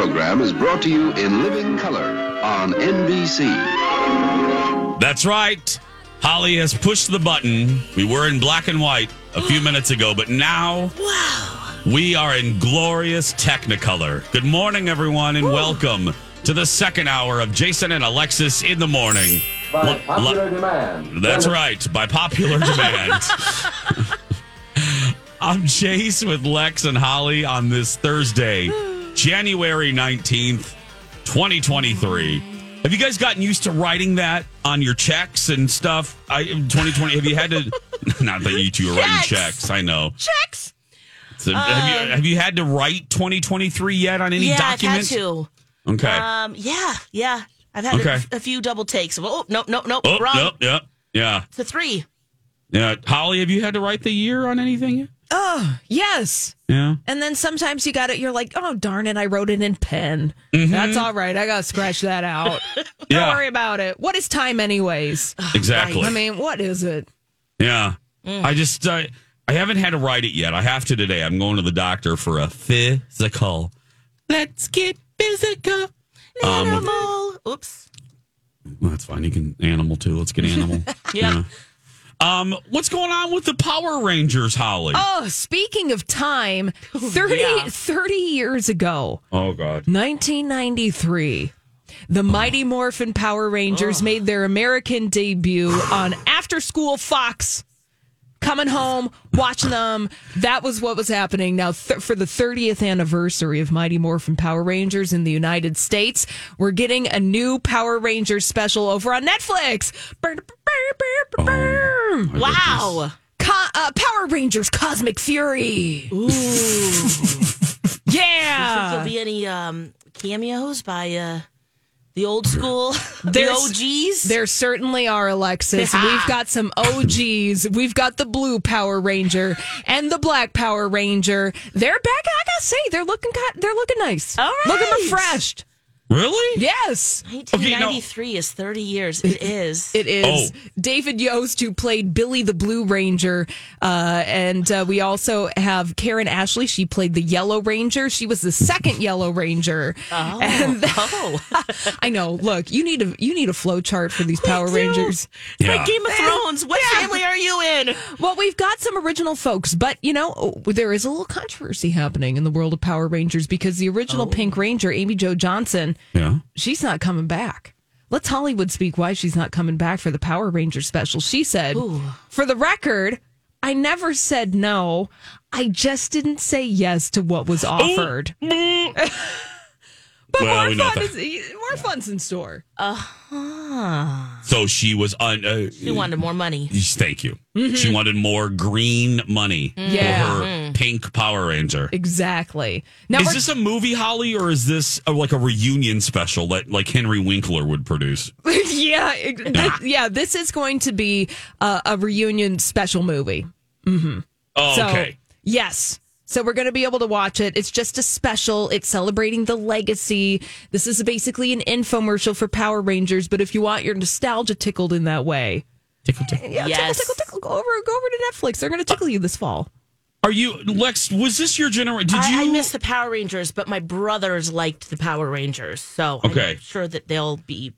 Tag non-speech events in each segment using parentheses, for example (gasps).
Program is brought to you in living color on NBC. That's right. Holly has pushed the button. We were in black and white a few (gasps) minutes ago, but now wow. we are in glorious Technicolor. Good morning, everyone, and welcome to the second hour of Jason and Alexis in the morning. By popular demand. That's right, by popular (laughs) demand. (laughs) I'm Chase with Lex and Holly on this Thursday, (laughs) January 19th, 2023. Have you guys gotten used to writing that on your checks and stuff? I 2020. Have you had to? (laughs) Not that you two are writing checks. I know checks. So have you have you had to write 2023 yet on any yeah, document? I've had to. Okay. Um. Yeah. Yeah. I've had Okay. a, a few double takes. Oh no no no oh, wrong. yep, yep, yeah, To three. yeah. Holly, have you had to write the year on anything yet? Oh, yes. Yeah. And then sometimes you got it, you're like, oh, darn it, I wrote it in pen. That's all right. I got to scratch that out. (laughs) Don't Yeah. worry about it. What is time, anyways? (sighs) Exactly. I mean, what is it? Yeah. I just uh, I haven't had to write it yet. I have to today. I'm going to the doctor for a physical. Let's get physical. Um, Animal. Oops. well, that's fine. You can animal too. Let's get animal. (laughs) Yeah. Um, what's going on with the Power Rangers, Holly? Oh, speaking of time, (laughs) 30, Yeah. 30 years ago, Oh, God. 1993, the Mighty Morphin Power Rangers made their American debut on (sighs) After School Fox. Coming home, watching them. That was what was happening. Now, th- for the 30th anniversary of Mighty Morphin Power Rangers in the United States, we're getting a new Power Rangers special over on Netflix. Oh, Wow. Co- uh, Power Rangers Cosmic Fury. (laughs) yeah. There'll be any um cameos by uh the old school, (laughs) the OGs. There certainly are, Alexis. (laughs) We've got some OGs. We've got the blue Power Ranger and the black Power Ranger. They're back. I gotta say, they're looking they're looking nice. All looking right. refreshed. Really? Yes, 1993 is 30 years. It is. it is. Oh. David Yost who played Billy the Blue Ranger, uh, and uh, we also have Karan Ashley. She played the Yellow Ranger. She was the second Yellow Ranger. oh. And (laughs) oh. (laughs) I know. Look, you need a you need a flow chart for these Power. Rangers. It's Yeah. like Game of Thrones. What family are you in? Well, we've got some original folks, but you know, oh, there is a little controversy happening in the world of Power Rangers because the original Pink Ranger, Amy Jo Johnson, Yeah. she's not coming back. Let's Hollywood speak why she's not coming back for the Power Ranger special. She said, for the record, I never said no. I just didn't say yes to what was eh, offered. (laughs) but Well, we know more, fun that. is, more fun's in store. Uh-huh. So she was on. Uh, She wanted more money. Thank you. Mm-hmm. She wanted more green money Yeah. for her mm-hmm. Pink Power Ranger. Exactly. Now Is this a movie, Holly, or is this a, like a reunion special that like Henry Winkler would produce? (laughs) yeah, it- thi- yeah. This is going to be uh, a reunion special movie. Oh, So, okay. Yes. So we're going to be able to watch it. It's just a special. It's celebrating the legacy. This is basically an infomercial for Power Rangers. But if you want your nostalgia tickled in that way, Tickle, tickle. yeah, Yes. tickle, tickle, tickle. Go over, go over to Netflix. They're going to tickle you this fall. Are you Lex? Was this your generation? Did I, you? I miss the Power Rangers, but my brothers liked the Power Rangers, so Okay. I'm sure that they'll be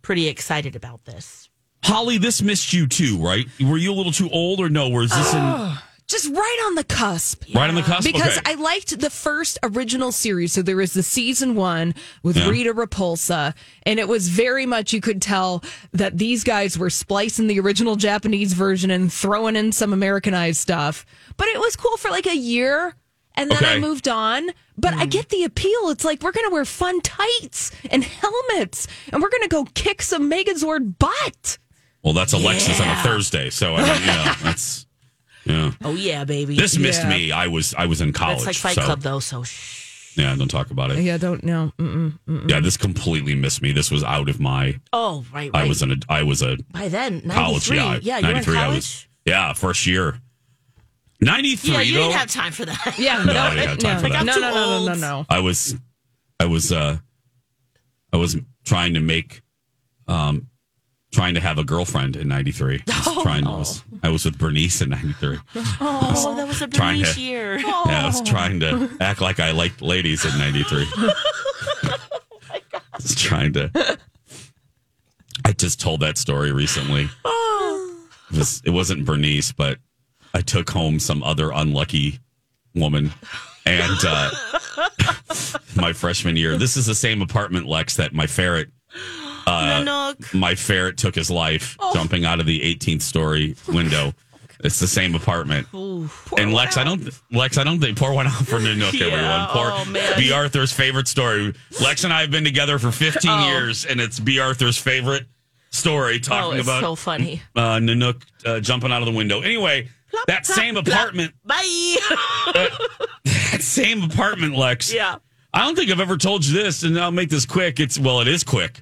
pretty excited about this. Holly, this missed you too, right? Were you a little too old, or no? Was this in, Just right on the cusp. right on the cusp? Because okay. I liked the first original series. So there was the season one with Yeah. Rita Repulsa, and it was very much you could tell that these guys were splicing the original Japanese version and throwing in some Americanized stuff. But it was cool for like a year. And then I moved on. But I hmm. get the appeal. It's like we're going to wear fun tights and helmets and we're going to go kick some Megazord butt. well, that's Alexis on a Thursday, so I mean, you know, that's Yeah. Oh yeah, baby. This missed me. I was I was in college. That's like Fight so- Club though. So shh. Yeah, don't talk about it. Yeah, don't know. Mm-mm. Yeah, this completely missed me. This was out of my. Oh right, right. I was in a. I was a by then college. 93. Yeah, yeah, you were in 93. college. I was. Yeah, first year. Ninety three. yeah, you though. didn't have time for that. Yeah, No, no, I didn't have time no, for that. no, no, no, no, no, no. I was, I was, uh, I was trying to make, um, trying to have a girlfriend in '93. I was trying. I was, I was with Bernice in '93. (laughs) Oh, that was a Bernice to- year. Yeah, I was trying to act like I liked ladies in '93. I was trying to. I just told that story recently. It, was, it wasn't Bernice, but I took home some other unlucky woman. And uh, (laughs) my freshman year, this is the same apartment, Lex, that my ferret, uh, my ferret took his life jumping out of the 18th story window. It's the same apartment. and Lex, I don't, Lex, I don't think pour one out for Nanook, Yeah, everyone. Pour oh, man. B. Arthur's favorite story. Lex and I have been together for 15 Oh. years, and it's B. Arthur's favorite story Oh, talking it's about so funny. uh, Nanook uh, jumping out of the window. Anyway, that same apartment, Bye. (laughs) that same apartment, Lex. yeah. I don't think I've ever told you this, and I'll make this quick. It's well, it is quick.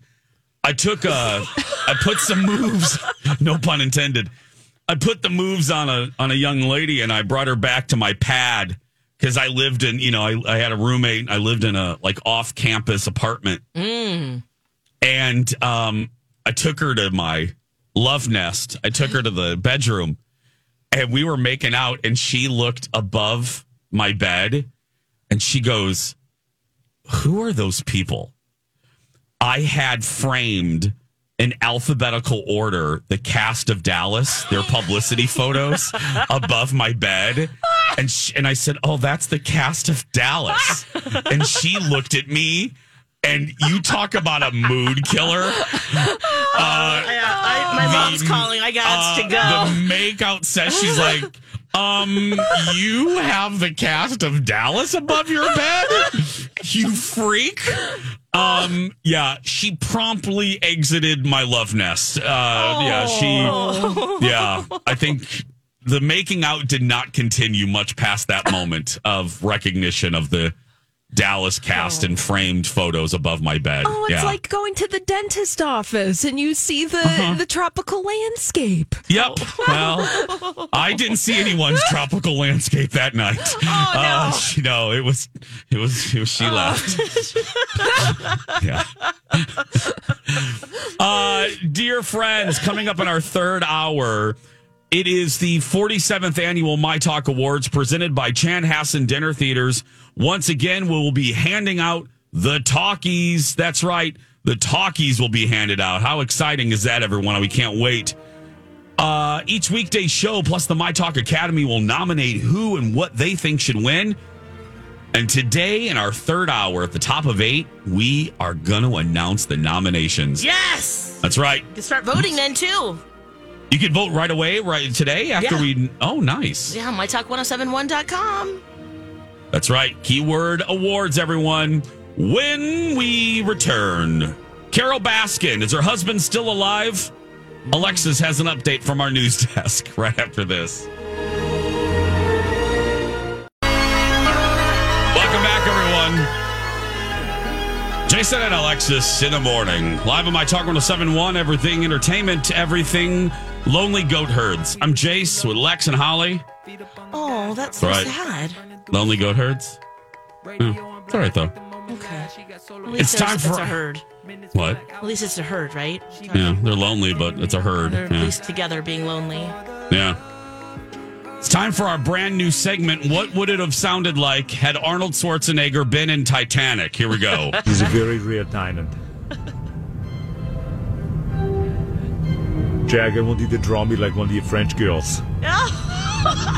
I took uh I put some moves, (laughs) no pun intended. I put the moves on a on a young lady, and I brought her back to my pad because I lived in, you know, I, I had a roommate. I lived in a like off campus apartment, and um, I took her to my love nest. I took her to the bedroom, and we were making out, and she looked above my bed, and she goes, "Who are those people?" I had framed in alphabetical order the cast of Dallas, their publicity photos (laughs) above my bed. And sh and I said, "Oh, that's the cast of Dallas." And she looked at me and you talk about a mood killer. (laughs) Uh, Yeah, I, my mom's the- calling. I got uh, to go. The makeout says she's like, um, you have the cast of Dallas above your bed, you freak. Um, yeah, she promptly exited my love nest. Uh, yeah, she, yeah, I think the making out did not continue much past that moment of recognition of the Dallas cast and framed photos above my bed. Oh, it's yeah. like going to the dentist office and you see the Uh-huh. the tropical landscape. Yep. Well, I (laughs) didn't see anyone's tropical landscape that night. Oh no! Uh, she- no, it was it was it was she left. (laughs) yeah. Uh, dear friends, coming up in our third hour. It is the 47th annual My Talk Awards presented by Chanhassen Dinner Theaters. Once again, we will be handing out the talkies. That's right. The talkies will be handed out. How exciting is that, everyone? We can't wait. Uh, each weekday show plus the My Talk Academy will nominate who and what they think should win. And today, in our third hour at the top of eight, we are going to announce the nominations. yes. That's right. You can start voting then too. You can vote right away, right today after Yeah. we. Oh, nice. Yeah, mytalk1071.com. That's right. Keyword awards, everyone. When we return, Carole Baskin, is her husband still alive? Alexis has an update from our news (laughs) desk right after this. Welcome back, everyone. Jason and Alexis in the morning. Live on my Talk 1071, everything entertainment, everything lonely goat herds. I'm Jace with Lex and Holly. Oh, that's so Right. sad. Lonely goat herds? Yeah, it's all right, though. Okay. It's time it's for- a herd. What? At least it's a herd, right? Yeah, they're lonely, but it's a herd. They're at Yeah. least together being lonely. yeah. It's time for our brand new segment. What would it have sounded like had Arnold Schwarzenegger been in Titanic? Here we go. (laughs) He's a very rare diamond. Jack, I want you to draw me like one of your French girls. (laughs) Oh.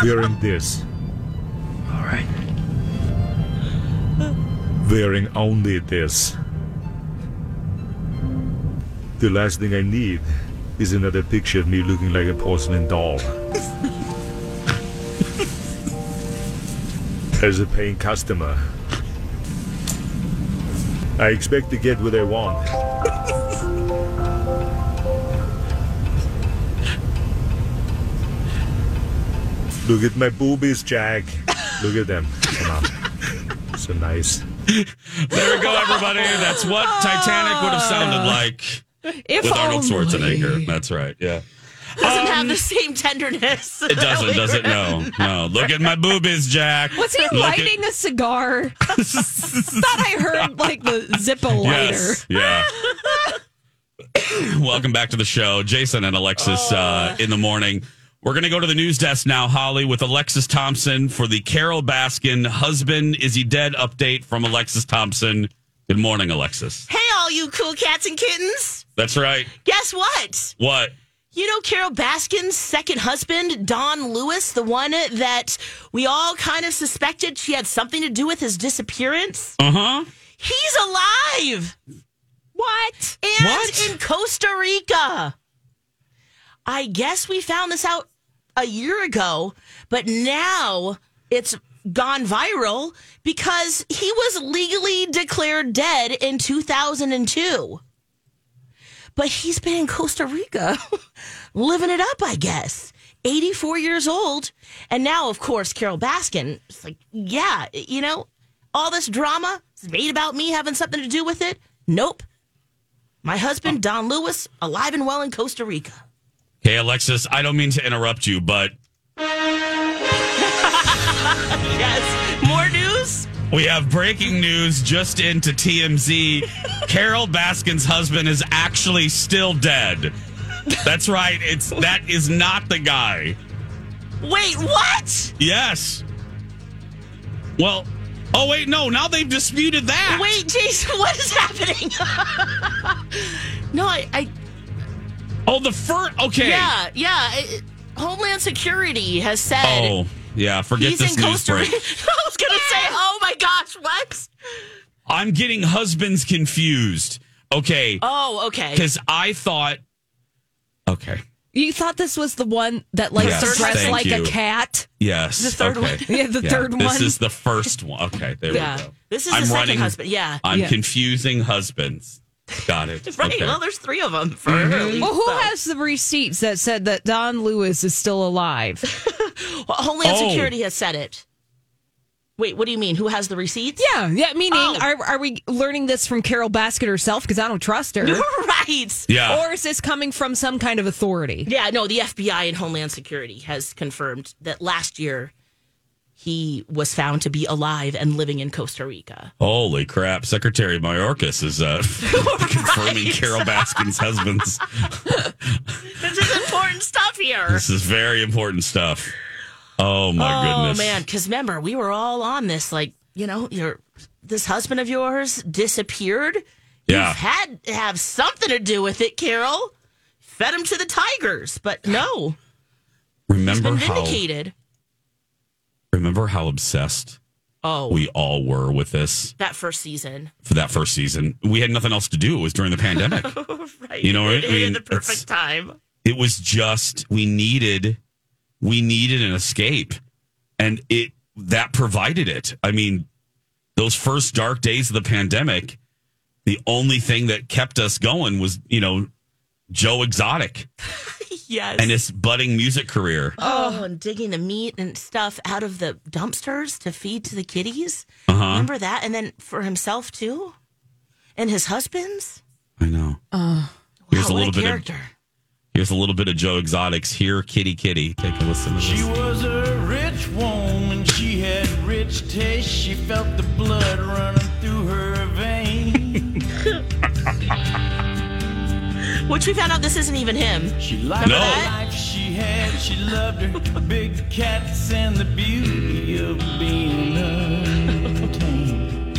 Wearing this. All right. Wearing only this. The last thing I need is another picture of me looking like a porcelain doll. As a paying customer, I expect to get what I want. Look at my boobies, Jack. Look at them. Come on. So nice. There we go, everybody. That's what Titanic would have sounded like If with Arnold only. Schwarzenegger. That's right. Yeah. Doesn't have the same tenderness. (laughs) It doesn't, does it? No. No. Look at my boobies, Jack. Was he Look at- lighting a cigar? (laughs) Thought I heard like the Zippo lighter. Yes. Yeah. (laughs) Welcome back to the show. Jason and Alexis uh, in the morning. We're going to go to the news desk now, Holly, with Alexis Thompson for the Carole Baskin husband is he dead update from Alexis Thompson. Good morning, Alexis. Hey, all you cool cats and kittens. That's right. Guess what? What? You know Carole Baskin's second husband, Don Lewis, the one that we all kind of suspected she had something to do with his disappearance? Uh huh. He's alive. What? And What? in Costa Rica. I guess we found this out a year ago, but now it's gone viral because he was legally declared dead in 2002. But he's been in Costa Rica (laughs) living it up, I guess. 84 years old. And now, of course, Carole Baskin is like, yeah, you know, all this drama is made about me having something to do with it. Nope. My husband, oh. Don Lewis, alive and well in Costa Rica. Hey, Alexis, I don't mean to interrupt you, but (laughs) Yes. More news? we have breaking news just into TMZ. (laughs) Carole Baskin's husband is actually still dead. That's right. It's that is not the guy. Wait, what? Yes. Well, oh wait, no. Now they've disputed that. Wait, Jason, (laughs) what is happening? no, I, I the first. Okay. yeah, yeah. it- Homeland Security has said Oh, yeah. Forget he's this in news Costa break. (laughs) I was going to say, (laughs) oh my gosh, what? I'm getting husbands confused. Okay, Oh, okay. because I thought. Okay. You thought this was the one that like Yes, dressed like you. a cat? Yes. The third okay. one. (laughs) Yeah, the third This one. is the first one. Okay, there Yeah. we go. This is I'm the second running, husband. Yeah. I'm Yeah. confusing husbands. Got it. (laughs) Right. Okay. Well, there's three of them for her. at mm-hmm. least, Well, who so. has the receipts that said that Don Lewis is still alive? (laughs) Well, Homeland Oh. Security has said it. Wait, what do you mean? Who has the receipts? Yeah, yeah. Meaning, Oh. are, are we learning this from Carol Basket herself? Because I don't trust her. (laughs) right. yeah. Or is this coming from some kind of authority? Yeah, no, the FBI and Homeland Security has confirmed that last year he was found to be alive and living in Costa Rica. Holy crap! Secretary Mayorkas is uh, (laughs) confirming Carole Baskin's husband's. (laughs) This is important stuff here. This is very important stuff. Oh my oh goodness! Oh, man, because remember we were all on this. Like you know, your this husband of yours disappeared. Yeah. You've had to have something to do with it, Carol. Fed him to the tigers, but no, he's Remember been how? Remember how obsessed Oh, we all were with this that first season, for that first season. We had nothing else to do. It was during the pandemic. (laughs) right? You know what I It hit mean? The perfect time. it was just we needed we needed an escape and it that provided it i mean those first dark days of the pandemic the only thing that kept us going was you know joe exotic (laughs) (laughs) Yes. and his budding music career Oh, and digging the meat and stuff out of the dumpsters to feed to the kitties. uh-huh Remember that? And then for himself too? And his husband's? i know here's Wow, a what little bit character. of here's a little bit of joe exotic's here kitty kitty take a listen to She was a rich woman, she had rich taste. She felt the blood running Which we found out this isn't even him. She liked No. the life she had, she loved her big cats and the beauty of being untamed.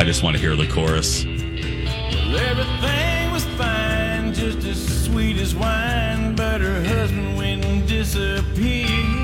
i just want to hear the chorus Well, everything was fine, just as sweet as wine, but her husband went and disappeared.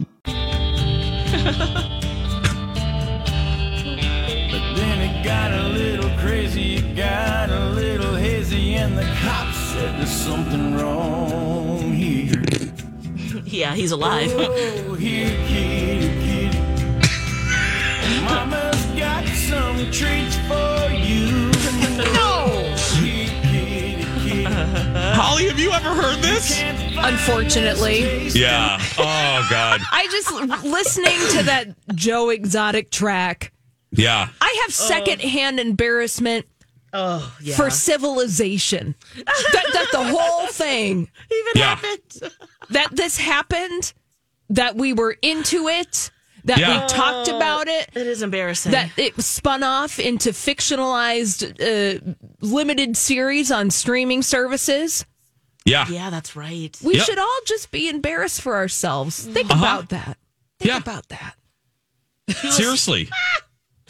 But then it got a little crazy, it got a little hazy, and the cops said there's something wrong here. (laughs) Yeah, he's alive. Oh, here, kitty, kitty. Mama's got some treats for you. (laughs) No! Here, kitty, kitty. Holly, have you ever heard this? Unfortunately. Yeah. Oh God. (laughs) I just listening to that Joe Exotic track. Yeah. I have secondhand embarrassment Oh, yeah. for civilization. that, that the whole thing (laughs) even Yeah. happened. that this happened, that we were into it, that Yeah. we talked about it, It is embarrassing. that it spun off into fictionalized uh, limited series on streaming services. Yeah. yeah, that's right. We Yep. should all just be embarrassed for ourselves. Think Uh-huh. about that. Think Yeah. about that. Seriously. (laughs)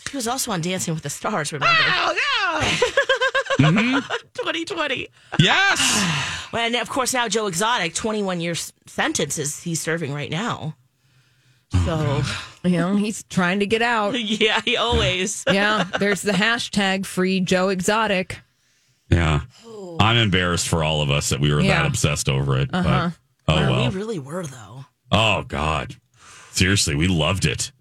He was also on Dancing with the Stars, remember? Mm-hmm. (laughs) 2020. Yes. (sighs) And of course, now Joe Exotic, 21 year s- sentence is he's serving right now. So, You know, he's trying to get out. (laughs) yeah, he always. (laughs) Yeah, there's the hashtag free Joe Exotic. Yeah. I'm embarrassed for all of us that we were Yeah. that obsessed over it. But, uh-huh. oh well. We really were, though. Oh God. Seriously, we loved it.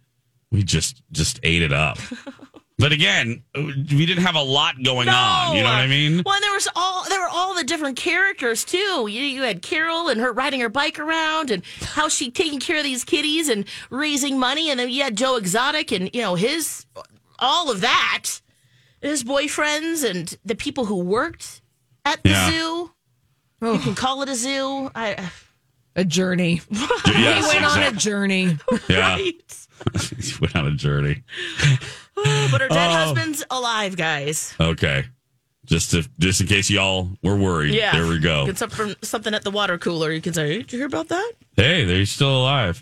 We just just ate it up. (laughs) But again, we didn't have a lot going on. You know what I mean? Well, and there was all there were all the different characters too. You, you had Carol and her riding her bike around, and how she taking care of these kitties and raising money, and then you had Joe Exotic and you know his all of that, his boyfriends and the people who worked at the Yeah. zoo. You can call it a zoo. I uh, A journey. (laughs) Yes, Went on a journey. Yeah. (laughs) right. (laughs) He went on a journey. (gasps) But her dead Oh. husband's alive, guys. Okay. Just to just in case y'all were worried. Yeah. There we go. Get some from something at the water cooler. You can say, "Did you hear about that?" Hey, they're still alive.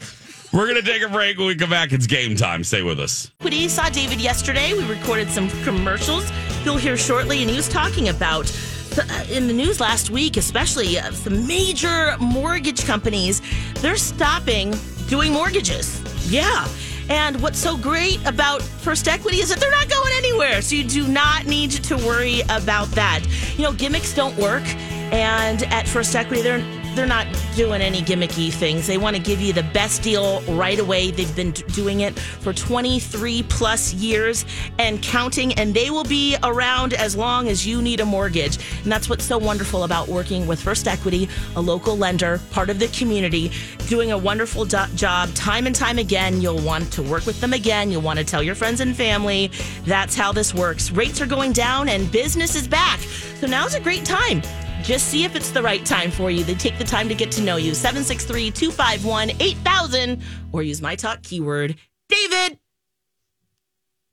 We're gonna take a break. When we come back, it's game time. Stay with us. We saw David yesterday. We recorded some commercials you'll hear shortly, and he was talking about uh, in the news last week, especially uh, some major mortgage companies. They're stopping doing mortgages. Yeah. And what's so great about First Equity is that they're not going anywhere. So you do not need to worry about that. You know, gimmicks don't work. And at First Equity, they're they're not doing any gimmicky things. They want to give you the best deal right away. They've been doing it for 23 plus years and counting, and they will be around as long as you need a mortgage. And that's what's so wonderful about working with First Equity, a local lender, part of the community, doing a wonderful do- job time and time again. You'll want to work with them again. You'll want to tell your friends and family. That's how this works. Rates are going down, and business is back. So now's a great time. Just see if it's the right time for you. They take the time to get to know you. 763 251 8000 or use my talk keyword. David.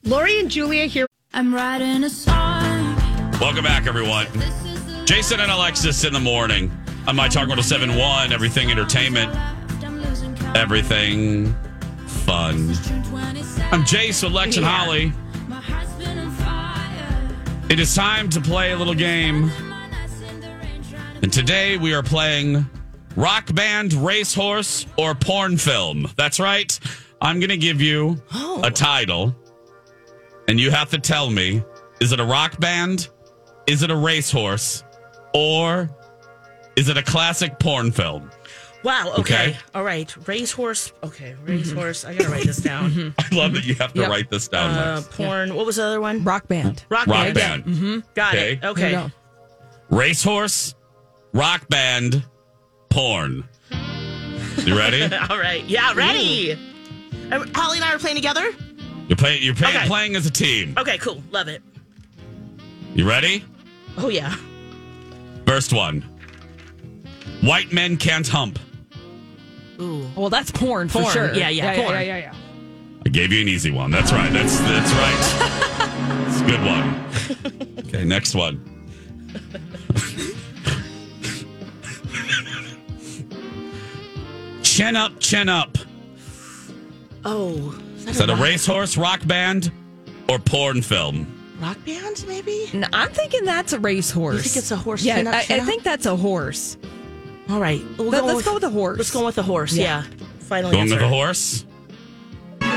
Lori and Julia here. I'm writing a song. Welcome back, everyone. Jason and Alexis in the morning on my Talk 1071, everything entertainment, everything fun. I'm Jace with Lex and Holly. It is time to play a little game. And today we are playing rock band, racehorse, or porn film. That's right. I'm going to give you a title, and you have to tell me is it a rock band? Is it a racehorse? Or is it a classic porn film? Wow. Okay. Okay. All right. Racehorse. Okay. Racehorse. I got to write this down. (laughs) I love that you have to Yep. write this down. Uh, Lex. porn. What was the other one? Rock band. Rock, Rock band. band. Got Okay. it. Okay. go. Racehorse, rock band, porn. You ready? (laughs) All right. Yeah. Ready. Uh, Holly and I are playing together. You're playing. You're playing, Okay. playing as a team. Okay. Cool. Love it. You ready? Oh yeah. First one. White men can't hump. Ooh. Well, that's porn for Porn. sure. Yeah, yeah, porn. yeah, yeah, yeah. I gave you an easy one. That's right. That's that's right. (laughs) It's a good one. (laughs) Okay, next one. Chin up, chin up. Oh. Is that a racehorse, rock band, or porn film? rock band? Maybe. No, I'm thinking that's a racehorse. You think it's a horse? Yeah, Chin up, I, chin I up? think that's a horse. All right. We'll Let- go let's go with a horse. Let's go with the horse. Yeah. Yeah. Final Going answer. with a horse? No.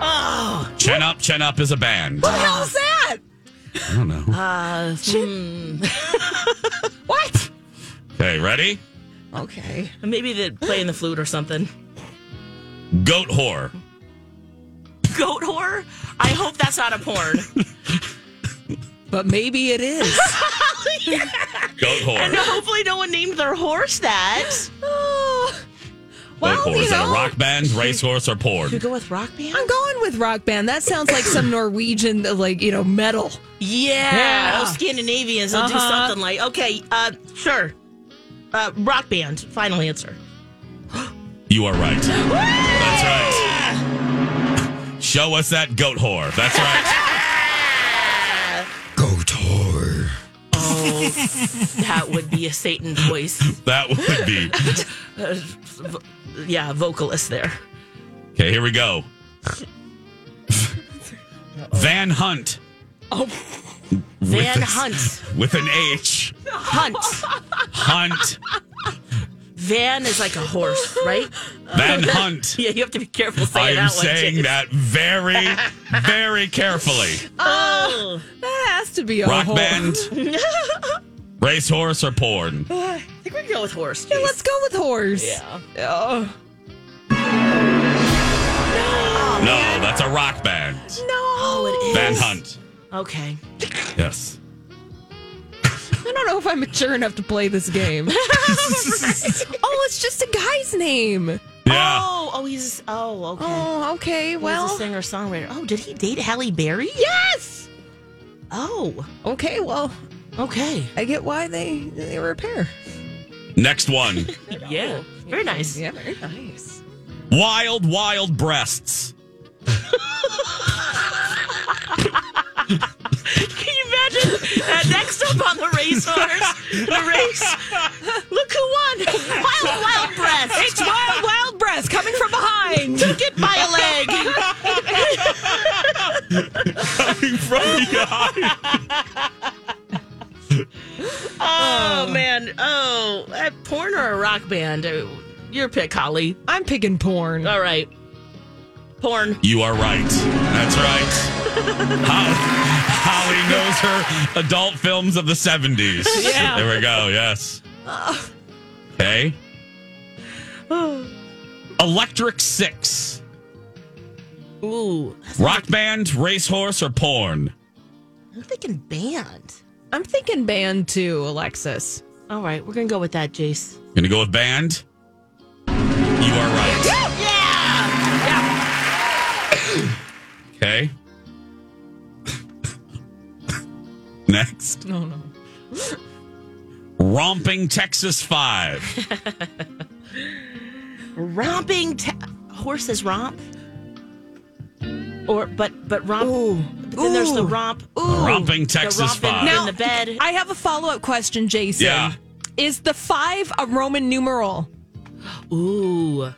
Oh. Chin up, chin up is a band. What the hell is that? I don't know. Uh, hmm. (laughs) What? Okay, ready? Okay. Maybe they're playing the flute or something. Goat whore. Goat whore? I hope that's not a porn. But maybe it is. (laughs) Goat whore. and hopefully no one named their horse that. Oh. Goat well, whore. you Is that a know, rock band, racehorse, or porn? Should we go with rock band? I'm going with rock band. That sounds like some (coughs) Norwegian, like you know, metal. Yeah. Yeah. Those Scandinavians will do Uh-huh. something like, okay, uh, sure. Uh, rock band. Final answer. You are right. That's right. Show us that goat whore. That's right. (laughs) goat whore. Oh, that would be a Satan voice. That would be. Uh, (laughs) vo- yeah, vocalist there. Okay, here we go. (laughs) Van Hunt. Oh. With Van a- Hunt. (laughs) With an H. Hunt. Hunt. Van is like a horse, right? Van (laughs) Hunt. Yeah, you have to be careful I saying am that one. saying James. that very, very carefully. (laughs) Oh, That has to be a Rock whole- band, racehorse, or porn? Uh, I think we can go with horse. Yeah, let's go with horse. Yeah. Oh. No, that's a rock band. No. Oh, it is. Van Hunt. Okay. Yes. I don't know if I'm mature enough to play this game. (laughs) (laughs) oh, it's just a guy's name. Yeah. Oh, oh, he's. Oh, okay. Oh, okay. Well, Well, he's a singer songwriter. Oh, did he date Halle Berry? yes. Oh, Okay. Well, okay. I get why they they were a pair. Next one. (laughs) Yeah, very nice. Yeah, very nice. Wild, wild breasts. Can you imagine that next up on the racehorse? The race. Look who won! Wild, wild breath. It's wild, wild breath coming from behind. Took it by a leg. Coming from behind. Oh man. Oh, uh, porn or a rock band? Uh, Your pick, Holly. I'm picking porn. All right. Porn. You are right. That's right. Holly, Holly knows her adult films of the 70s. Yeah. There we go. Yes. Okay. Electric Six. Ooh, Rock band, racehorse, or porn? I'm thinking band. I'm thinking band too, Alexis. All right, we're gonna go with that, Jace. Gonna go with band? You are right. Yeah. Okay. Next. No, no. Romping Texas 5. Romping te- horses romp. Or but but romp. But then there's the Ooh. romp. Romping The Texas romp in, 5. in the bed. I have a follow up question, Jason. Yeah. Is the five a Roman numeral? Ooh,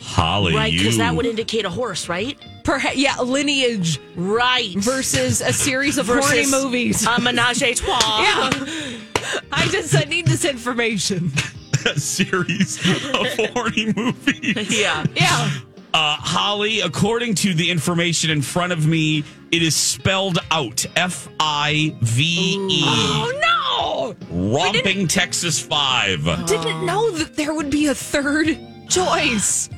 Holly, right, because that would indicate a horse, right? Perha- yeah, lineage Right. versus a series of horny Versus movies. A menage a trois. (laughs) yeah. I just I need this information. (laughs) a series of horny movies. Yeah. Yeah. Uh, Holly, according to the information in front of me, it is spelled out F I V E. Oh no! Romping Texas 5. Didn't know that there would be a third choice.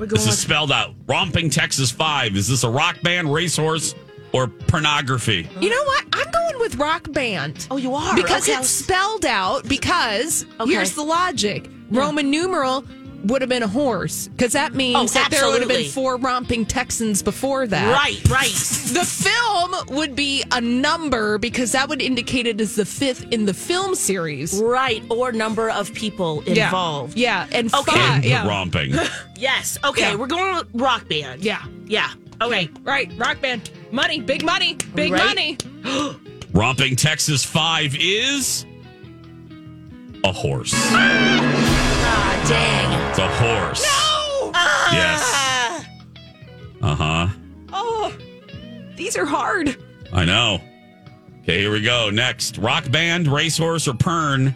We're going This is spelled out. Romping Texas 5. Is this a rock band, racehorse, or pornography? You know what? I'm going with rock band. Oh, you are? Because Okay, it's was- spelled out because Okay. here's the logic. Roman numeral would have been a horse because that means Oh, that there would have been four romping Texans before that. Right, right. The film would be a number because that would indicate it as the fifth in the film series. Right, or number of people Yeah. involved. Yeah, and Okay. five. And Yeah, romping. (laughs) Yes. Okay, Yeah. we're going with rock band. yeah. Yeah. Okay. Right, rock band, money, big money, big Right. money. (gasps) Romping Texas 5 is a horse. (laughs) Ah, dang. It's a horse. Yes. Ah. Uh huh. oh, these are hard. I know. Okay, here we go. Next rock band, racehorse, or pern.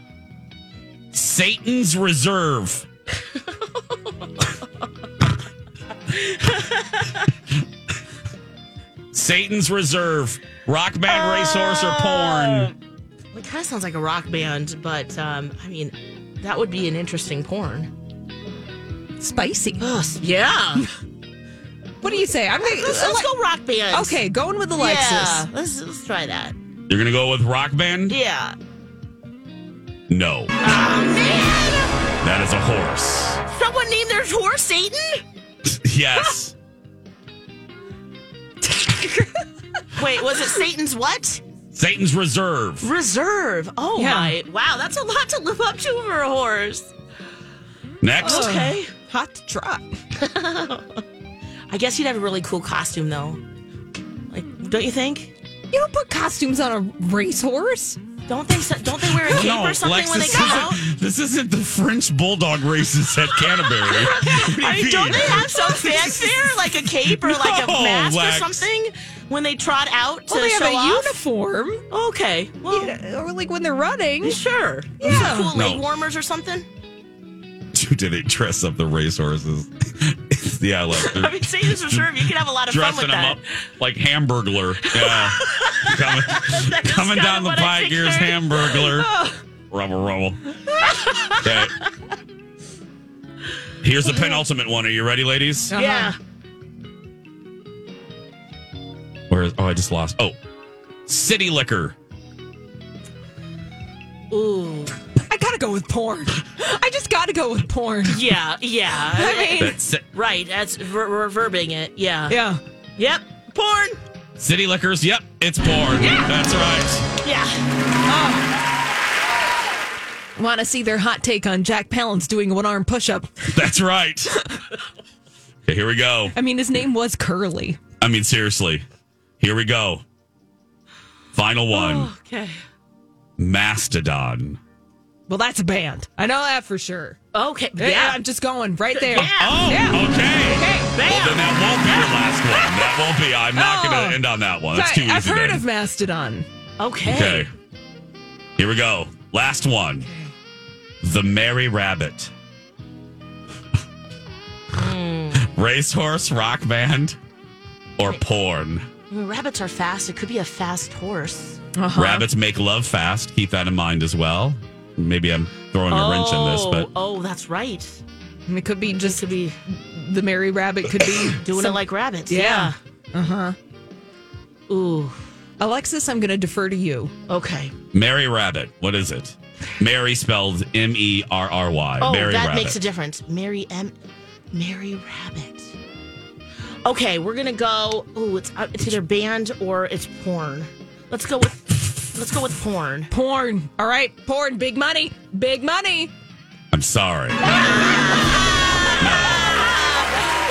Satan's Reserve. Satan's Reserve. Rock band, racehorse, or porn. It kind of sounds like a rock band, but um, I mean, that would be an interesting porn. Spicy. (gasps) Yeah. (laughs) What do you say? I'm gonna let's, let's go rock band. Okay, going with Alexis. Yeah. Let's, let's try that. You're going to go with rock band? Yeah. No. Oh, that is a horse. Someone named their horse Satan? (laughs) Yes. (laughs) Wait, was it Satan's what? Satan's Reserve. Reserve. Oh Yeah. my. Wow, that's a lot to live up to for a horse. Next. Okay. Hot to trot. (laughs) I guess you'd have a really cool costume though. Like, don't you think? You don't put costumes on a racehorse. Don't they? Don't they wear a cape No, or something Lex, when they this, come out? this isn't the French bulldog races at Canterbury. Do (laughs) you I mean, don't they have some (laughs) fanfare, like a cape or like a mask Lex. or something, when they trot out to Well, they have a off? uniform. Okay, well, Yeah, or like when they're running. sure. Yeah. Some cool No. leg warmers or something. Dude, did they dress up the racehorses? (laughs) yeah, like (laughs) I mean, Satan's Reserve, you can have a lot of fun dressing with them that. up like Hamburglar. Yeah, (laughs) coming, coming down the pike. Here's pictured. Hamburglar. Rubble, rubble. Okay. Here's the penultimate one. Are you ready, ladies? Uh-huh. Yeah. Where is? Oh, I just lost. Oh, City Liquor. Ooh. I gotta go with porn. I just gotta go with porn. (laughs) Yeah, yeah. (laughs) I mean, That's right. That's ver- reverbing it. Yeah. yeah. Yep. Porn. City Liquors. Yep, it's porn. That's right. Yeah. Oh. Want to see their hot take on Jack Palance doing a one arm push up? That's right. (laughs) Okay, here we go. I mean, his name was Curly. I mean, seriously. Here we go. Final one. Okay. Mastodon. Well, that's a band. I know that for sure. Okay. Yeah, Yeah. I'm just going right there. Yeah. Oh, Yeah. okay. Okay. Well, then that won't be your last one. That won't be. I'm not going Oh. to end on that one. That's too Sorry, easy. I've heard then. of Mastodon. Okay. Okay. Here we go. Last one. The Merry Rabbit. Hmm. (laughs) Racehorse, rock band, or porn. Rabbits are fast. It could be a fast horse. Uh-huh. Rabbits make love fast. Keep that in mind as well. Maybe I'm throwing a wrench in this, Oh, but oh, that's right. And it could be Just just to be the Merry Rabbit could be (coughs) doing some- it like rabbits. Yeah. Yeah. Uh huh. Ooh. Alexis, I'm going to defer to you. Okay. Mary Rabbit. What is it? Mary spelled M E R R Y. Oh, Mary that Rabbit. makes a difference. Mary M. Mary Rabbit. Okay, we're gonna go. Oh, it's uh, it's either band or it's porn. Let's go with let's go with porn. Porn. All right. Porn. Big money. Big money. I'm sorry. (laughs)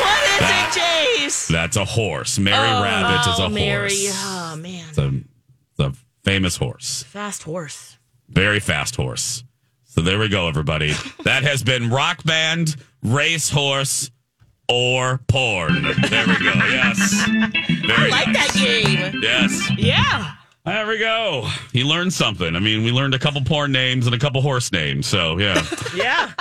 What is That- it, Jace? That's a horse. Mary Rabbit is a oh, Mary. horse. Oh man, It's a, it's a famous horse. fast horse. Very fast horse. So there we go, everybody. (laughs) that has been rock band, racehorse, or porn. There we go. Yes. Very I like nice. that game. Yes. Yeah. There we go. You learned something. I mean, we learned a couple porn names and a couple horse names. So yeah. (laughs) Yeah.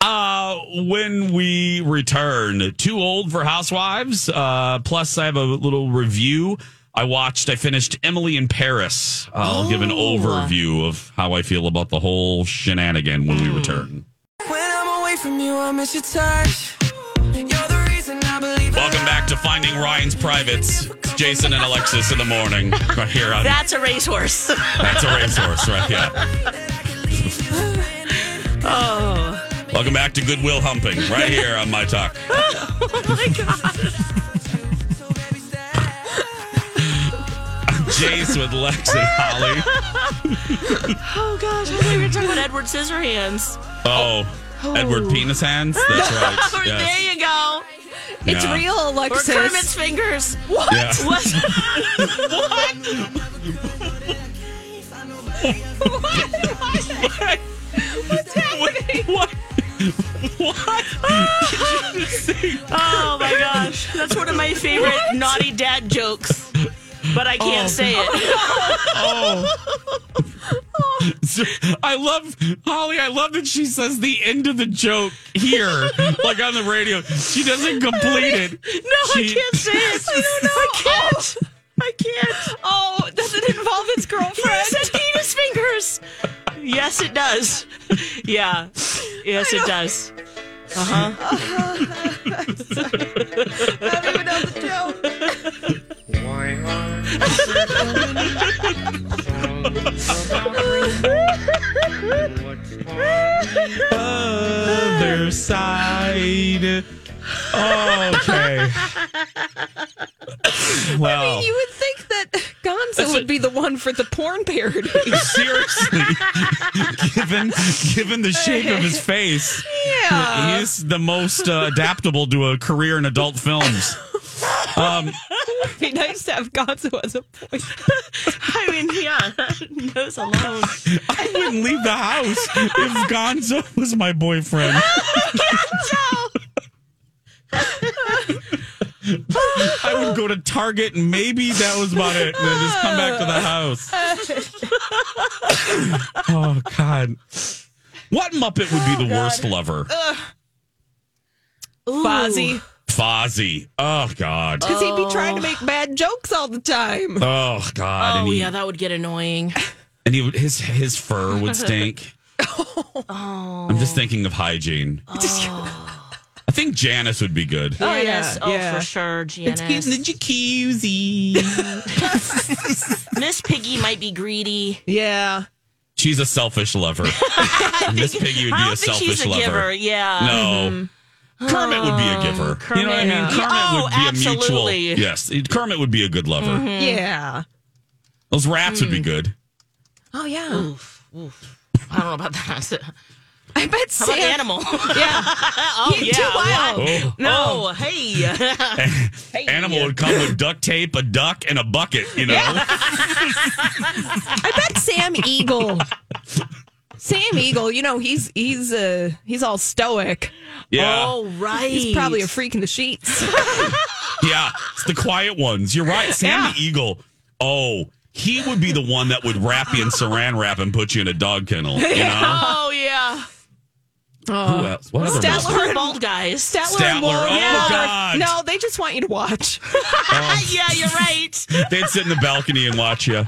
Uh, when we return, too old for Housewives. Uh, plus, I have a little review. I watched. I finished Emily in Paris. I'll give an overview of how I feel about the whole shenanigan when we return. When I'm away from you, I miss your touch. To Finding Ryan's Privates. Jason and Alexis in the morning, right here on. That's a racehorse. That's a racehorse, right? Yeah. oh. Welcome back to Goodwill Humping, right here on My Talk. (laughs) Oh my god. I'm (laughs) Jace with Lex and Holly. (laughs) Oh gosh, I thought we were talking about Edward Scissorhands. Oh, Edward oh. Penis Hands? (laughs) That's right. Yes. There you go. It's Yeah. real, Or Alexis. Kermit's fingers. (laughs) What? Yeah. What? What's happening? What? What? (laughs) Oh my gosh. That's one of my favorite naughty dad jokes. But I can't Oh. say it. Oh. So, (laughs) I love Holly. I love that she says the end of the joke here, (laughs) like on the radio. She doesn't complete it. No, I can't (laughs) say it. I don't know. I can't. I can't. Oh, does it involve his He girlfriend? said penis fingers. Yes, it does. Yeah. Yes, it does. Uh huh. I don't even know the joke. Other side. Okay. (laughs) Well, You would think that Gonzo would be the one for the porn parody. seriously, (laughs) given given the shape of his face, Yeah. he's the most uh, adaptable to a career in adult films. (laughs) Um, It'd be nice to have Gonzo as a boy. I mean, yeah. Nose alone. I wouldn't leave the house if Gonzo was my boyfriend. Gonzo I would go to Target and maybe that was about it, and then just come back to the house. (laughs) oh God, what Muppet would be the worst lover? Fozzie. Fozzie. Oh God. Because he'd be oh. trying to make bad jokes all the time. Oh God. Oh and he, yeah, that would get annoying. (laughs) and he would, his his fur would stink. (laughs) Oh. I'm just thinking of hygiene. (laughs) Oh. I think Janice would be good. Oh, yeah, Janice. Oh, yeah. for sure, Janice. jacuzzi. Miss Piggy might be greedy. Yeah. She's a selfish lover. Miss Piggy would I be don't a think selfish she's a lover. giver. Yeah. No. Mm-hmm. Kermit would be a ah, giver. you know what I mean? Kermit. Kermit Oh, would be a absolutely. mutual. Yes, Kermit would be a good lover. Mm-hmm. Yeah. Those rats would be mm. good. Oh, yeah. I don't know about that. I bet How Sam. about animal? (laughs) Yeah. (laughs) oh He- yeah. too wild. Oh. oh. No. Oh, (laughs) hey. Animal would come with duct tape, a duck, and a bucket. You know. I bet Sam Eagle. Sam Eagle, you know, he's he's uh he's all stoic. Yeah. Oh right. He's probably a freak in the sheets. (laughs) Yeah, it's the quiet ones. You're right. Sam Yeah. the Eagle. Oh, he would be the one that would wrap you in saran wrap and put you in a dog kennel. You know? Oh yeah. Who else? What other Statler Muppet? Bald guys. Statler, Statler, and Waldorf. oh, God. No, they just want you to watch. (laughs) yeah, you're right. They'd sit in the balcony and watch you.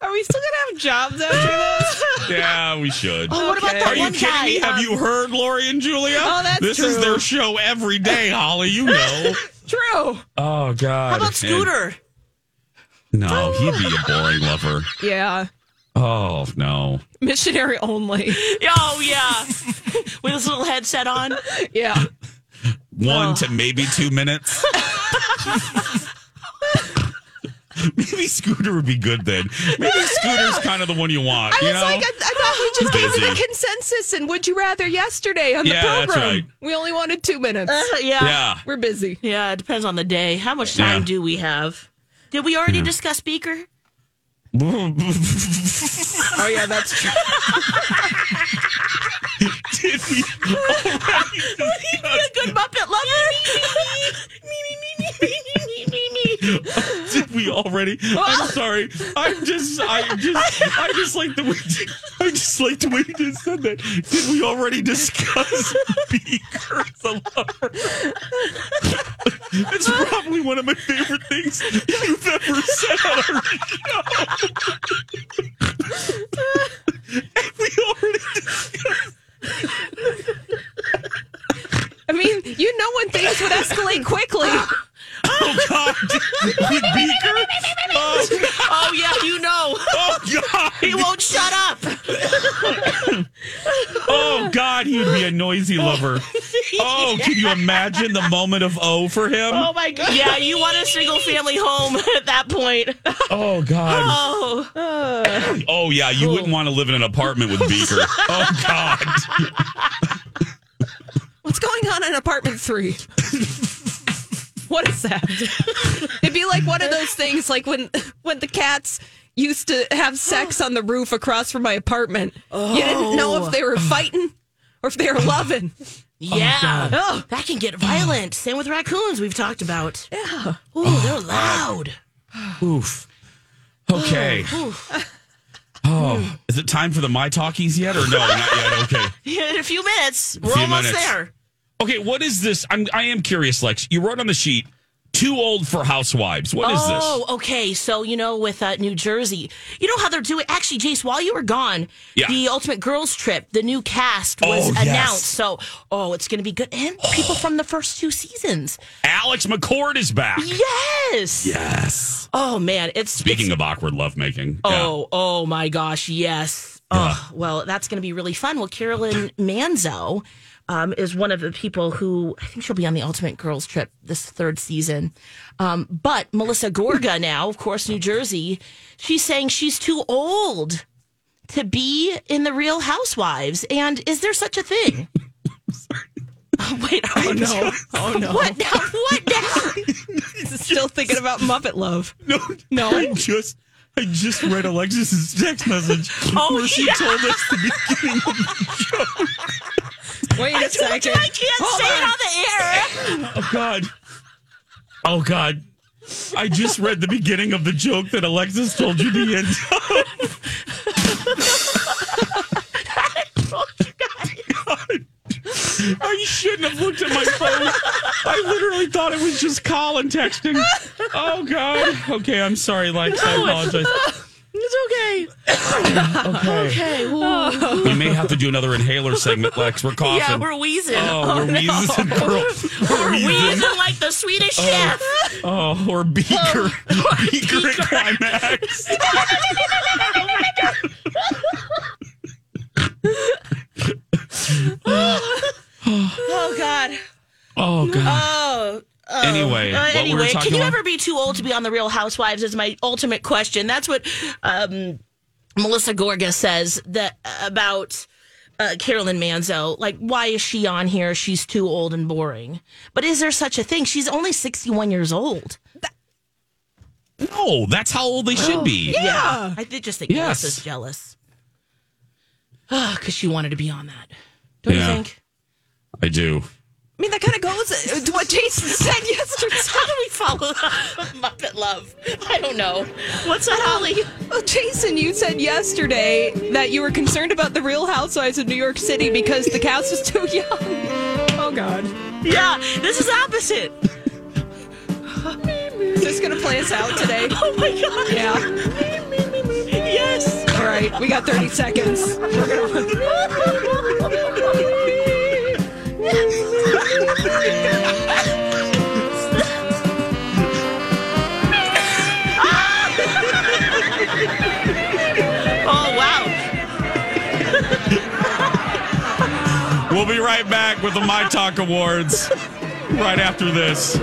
Are we still gonna have jobs after this? (laughs) Yeah, we should. Oh, what about Okay. that Are you one kidding guy? me? Have um, you heard Lori and Julia? Oh, that's this is true. their show every day, Holly. You know. (laughs) True. Oh God. How about Scooter? No, he'd be a boring lover. Yeah. Oh no. Missionary only. (laughs) Oh yeah. With his little headset on. Yeah. One to maybe two minutes. (laughs) maybe Scooter would be good then. Maybe (laughs) Scooter's kind of the one you want. I you was know? like, I, I thought we just gave it a Busy. consensus and would you rather yesterday on the Yeah, that's program. right. We only wanted two minutes. Uh, yeah. yeah. We're busy. Yeah, it depends on the day. How much time Yeah. do we have? Did we already discuss Beaker? (laughs) Oh yeah, that's true. Did we already a good Muppet lover. me, me, me, me, me, me, me. Did (laughs) we already? I'm oh. sorry. I'm just. I just. I just like the way. I just like the way you just said that. Did we already discuss (laughs) Beaker as a lover? It's probably one of my favorite things you've ever said on our (laughs) show. We already discussed? I mean, you know when things would escalate quickly. Oh God! With Beaker? Oh, (laughs) Oh yeah, you know. oh God! He won't shut up. oh God, he would be a noisy lover. (laughs) Oh, can you imagine the moment of oh for him? Oh my god! Yeah, you want a single family home (laughs) at that point. Oh God. Oh, Oh yeah, you wouldn't want to live in an apartment with Beaker. Oh God. What's going on in apartment three? What is that? (laughs) It'd be like one of those things, like when when the cats used to have sex on the roof across from my apartment. You didn't know if they were oh. fighting or if they were loving. (laughs) yeah. Oh, oh. that can get violent. Same with raccoons. We've talked about. Yeah. Oh, they're loud. Oof. Okay. (sighs) Oh, is it time for the my talkies yet, or no? Not yet. Okay. (laughs) In a few minutes, we're few almost minutes. there. Okay. What is this? I'm. I am curious, Lex. You wrote on the sheet. Too old for housewives. What is this? oh, okay. So you know, with uh, New Jersey, you know how they're doing. Actually, Jace, while you were gone, Yeah. the Ultimate Girls Trip, the new cast was Oh, yes. announced. So, oh, it's going to be good, and people from the first two seasons. Alex McCord is back. Yes. Yes. Oh man, it's Speaking it's- of awkward lovemaking. Oh, oh my gosh, yes. Oh, well, that's going to be really fun. Well, Carolyn Manzo um, is one of the people who I think she'll be on the Ultimate Girls Trip this third season. Um, but Melissa Gorga (laughs) now, of course, New Jersey, she's saying she's too old to be in the Real Housewives. And is there such a thing? Oh, (laughs) wait, oh no. Oh no. (laughs) What now? What now? Still thinking about Muppet Love. No, No. I just, I just read Alexis's text message Oh, where she yeah. told us the beginning of the show. Wait a I told second. you I can't Hold say on. it on the air. Oh God. Oh God. I just read the beginning of the joke that Alexis told you the end of. God. (laughs) I shouldn't have looked at my phone. I literally thought it was just Colin texting. Oh God. Okay, I'm sorry, Lex. I apologize. It's okay. Okay. Okay. Oh. Ooh. We may have to do another inhaler segment, Lex. We're coughing. Yeah, we're wheezing. Oh, oh we're wheezing, girl. We're We're wheezing. wheezing like the Swedish oh. chef. Oh, or (laughs) Beaker. Beaker at Climax. (laughs) Oh my God. Oh, God. Oh. oh. Anyway, Uh, what we were anyway, talking can you about? ever be too old to be on the Real Housewives? Is my ultimate question. That's what um, Melissa Gorga says that about uh, Carolyn Manzo. Like, why is she on here? She's too old and boring. But is there such a thing? She's only sixty-one years old. No, that's how old they should be. Yeah, I did just think Yes. Melissa's jealous. Because she wanted to be on that. Don't Yeah. you think? I do. I mean, that kind of goes uh, to what Jason said (laughs) yesterday. How do we follow Muppet Love? I don't know. What's that, um, Holly? Well, Jason, you said yesterday that you were concerned about the Real Housewives of New York City because the cast was too young. Oh God, Yeah, this is opposite. is this gonna play us out today? (laughs) Oh my god. Yeah. Yes. All right, we got 30 seconds. We're gonna. (laughs) Oh wow. We'll be right back with the My Talk Awards right after this.